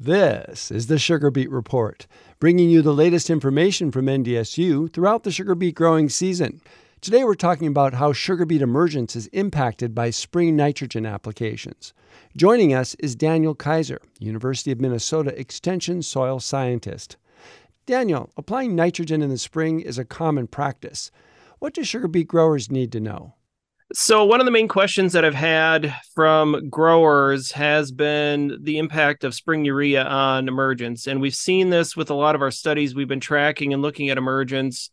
This is the Sugar Beet Report, bringing you the latest information from NDSU throughout the sugar beet growing season. Today we're talking about how sugar beet emergence is impacted by spring nitrogen applications. Joining us is Daniel Kaiser, University of Minnesota Extension soil scientist. Daniel, applying nitrogen in the spring is a common practice. What do sugar beet growers need to know? So, one of the main questions that I've had from growers has been the impact of spring urea on emergence. And we've seen this with a lot of our studies we've been tracking and looking at emergence.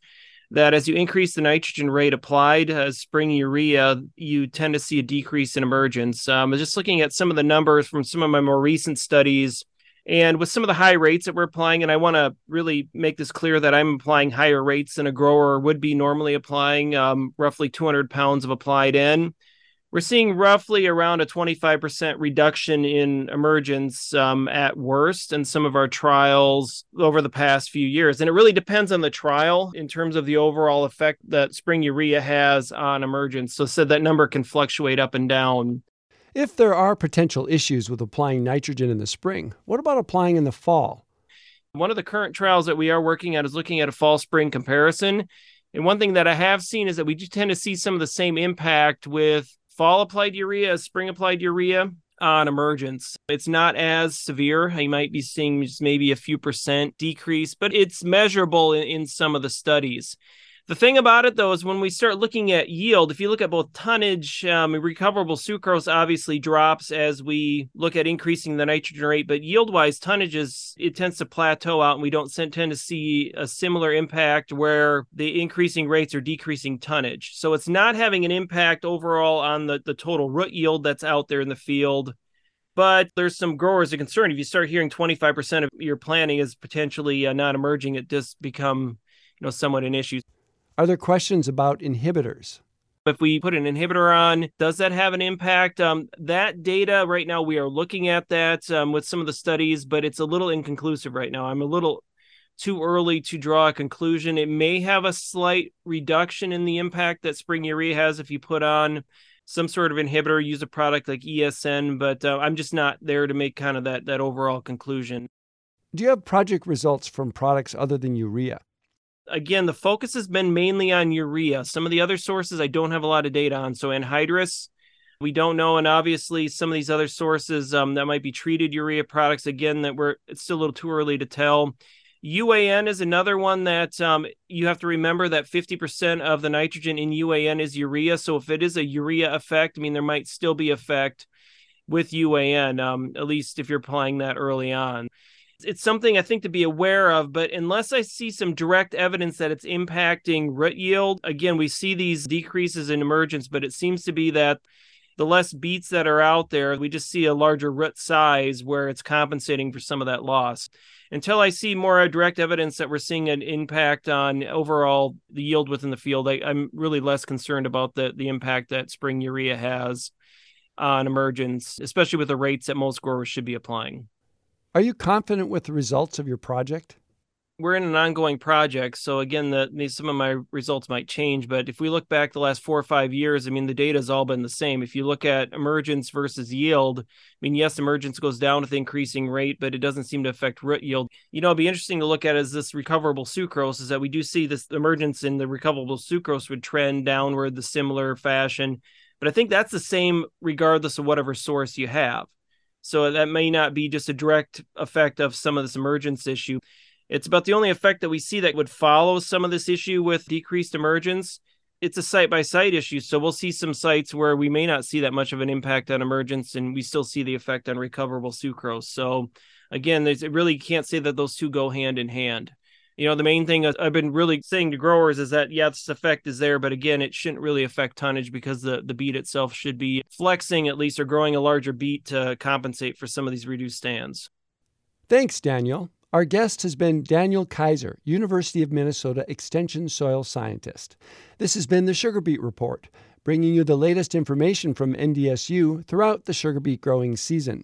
That as you increase the nitrogen rate applied as spring urea, you tend to see a decrease in emergence. Um, just looking at some of the numbers from some of my more recent studies, and with some of the high rates that we're applying, and I want to really make this clear that I'm applying higher rates than a grower would be normally applying, um, roughly 200 pounds of applied N. We're seeing roughly around a 25% reduction in emergence um, at worst in some of our trials over the past few years. And it really depends on the trial in terms of the overall effect that spring urea has on emergence. So, said that number can fluctuate up and down. If there are potential issues with applying nitrogen in the spring, what about applying in the fall? One of the current trials that we are working at is looking at a fall spring comparison. And one thing that I have seen is that we do tend to see some of the same impact with fall applied urea as spring applied urea on emergence. It's not as severe. You might be seeing just maybe a few percent decrease, but it's measurable in, in some of the studies. The thing about it, though, is when we start looking at yield, if you look at both tonnage, um, recoverable sucrose obviously drops as we look at increasing the nitrogen rate, but yield wise, tonnage is it tends to plateau out, and we don't tend to see a similar impact where the increasing rates are decreasing tonnage. So it's not having an impact overall on the, the total root yield that's out there in the field but there's some growers are concerned if you start hearing 25% of your planting is potentially uh, not emerging it does become you know somewhat an issue are there questions about inhibitors? If we put an inhibitor on, does that have an impact? Um, that data right now, we are looking at that um, with some of the studies, but it's a little inconclusive right now. I'm a little too early to draw a conclusion. It may have a slight reduction in the impact that spring urea has if you put on some sort of inhibitor, use a product like ESN, but uh, I'm just not there to make kind of that that overall conclusion. Do you have project results from products other than urea? Again, the focus has been mainly on urea. Some of the other sources I don't have a lot of data on. So anhydrous, we don't know, and obviously some of these other sources um, that might be treated urea products. Again, that we're it's still a little too early to tell. UAN is another one that um, you have to remember that 50% of the nitrogen in UAN is urea. So if it is a urea effect, I mean, there might still be effect with UAN, um, at least if you're applying that early on it's something I think to be aware of, but unless I see some direct evidence that it's impacting root yield, again, we see these decreases in emergence, but it seems to be that the less beets that are out there, we just see a larger root size where it's compensating for some of that loss. Until I see more direct evidence that we're seeing an impact on overall the yield within the field, I, am really less concerned about the, the impact that spring urea has on emergence, especially with the rates that most growers should be applying. Are you confident with the results of your project? We're in an ongoing project, so again, the, some of my results might change. But if we look back the last four or five years, I mean, the data has all been the same. If you look at emergence versus yield, I mean, yes, emergence goes down with increasing rate, but it doesn't seem to affect root yield. You know, it'd be interesting to look at as this recoverable sucrose is that we do see this emergence in the recoverable sucrose would trend downward the similar fashion. But I think that's the same regardless of whatever source you have. So that may not be just a direct effect of some of this emergence issue. It's about the only effect that we see that would follow some of this issue with decreased emergence. It's a site by site issue. So we'll see some sites where we may not see that much of an impact on emergence and we still see the effect on recoverable sucrose. So again, there's it really can't say that those two go hand in hand you know the main thing i've been really saying to growers is that yeah this effect is there but again it shouldn't really affect tonnage because the the beet itself should be flexing at least or growing a larger beet to compensate for some of these reduced stands thanks daniel our guest has been Daniel Kaiser, University of Minnesota Extension soil scientist. This has been the Sugar Beet Report, bringing you the latest information from NDSU throughout the sugar beet growing season.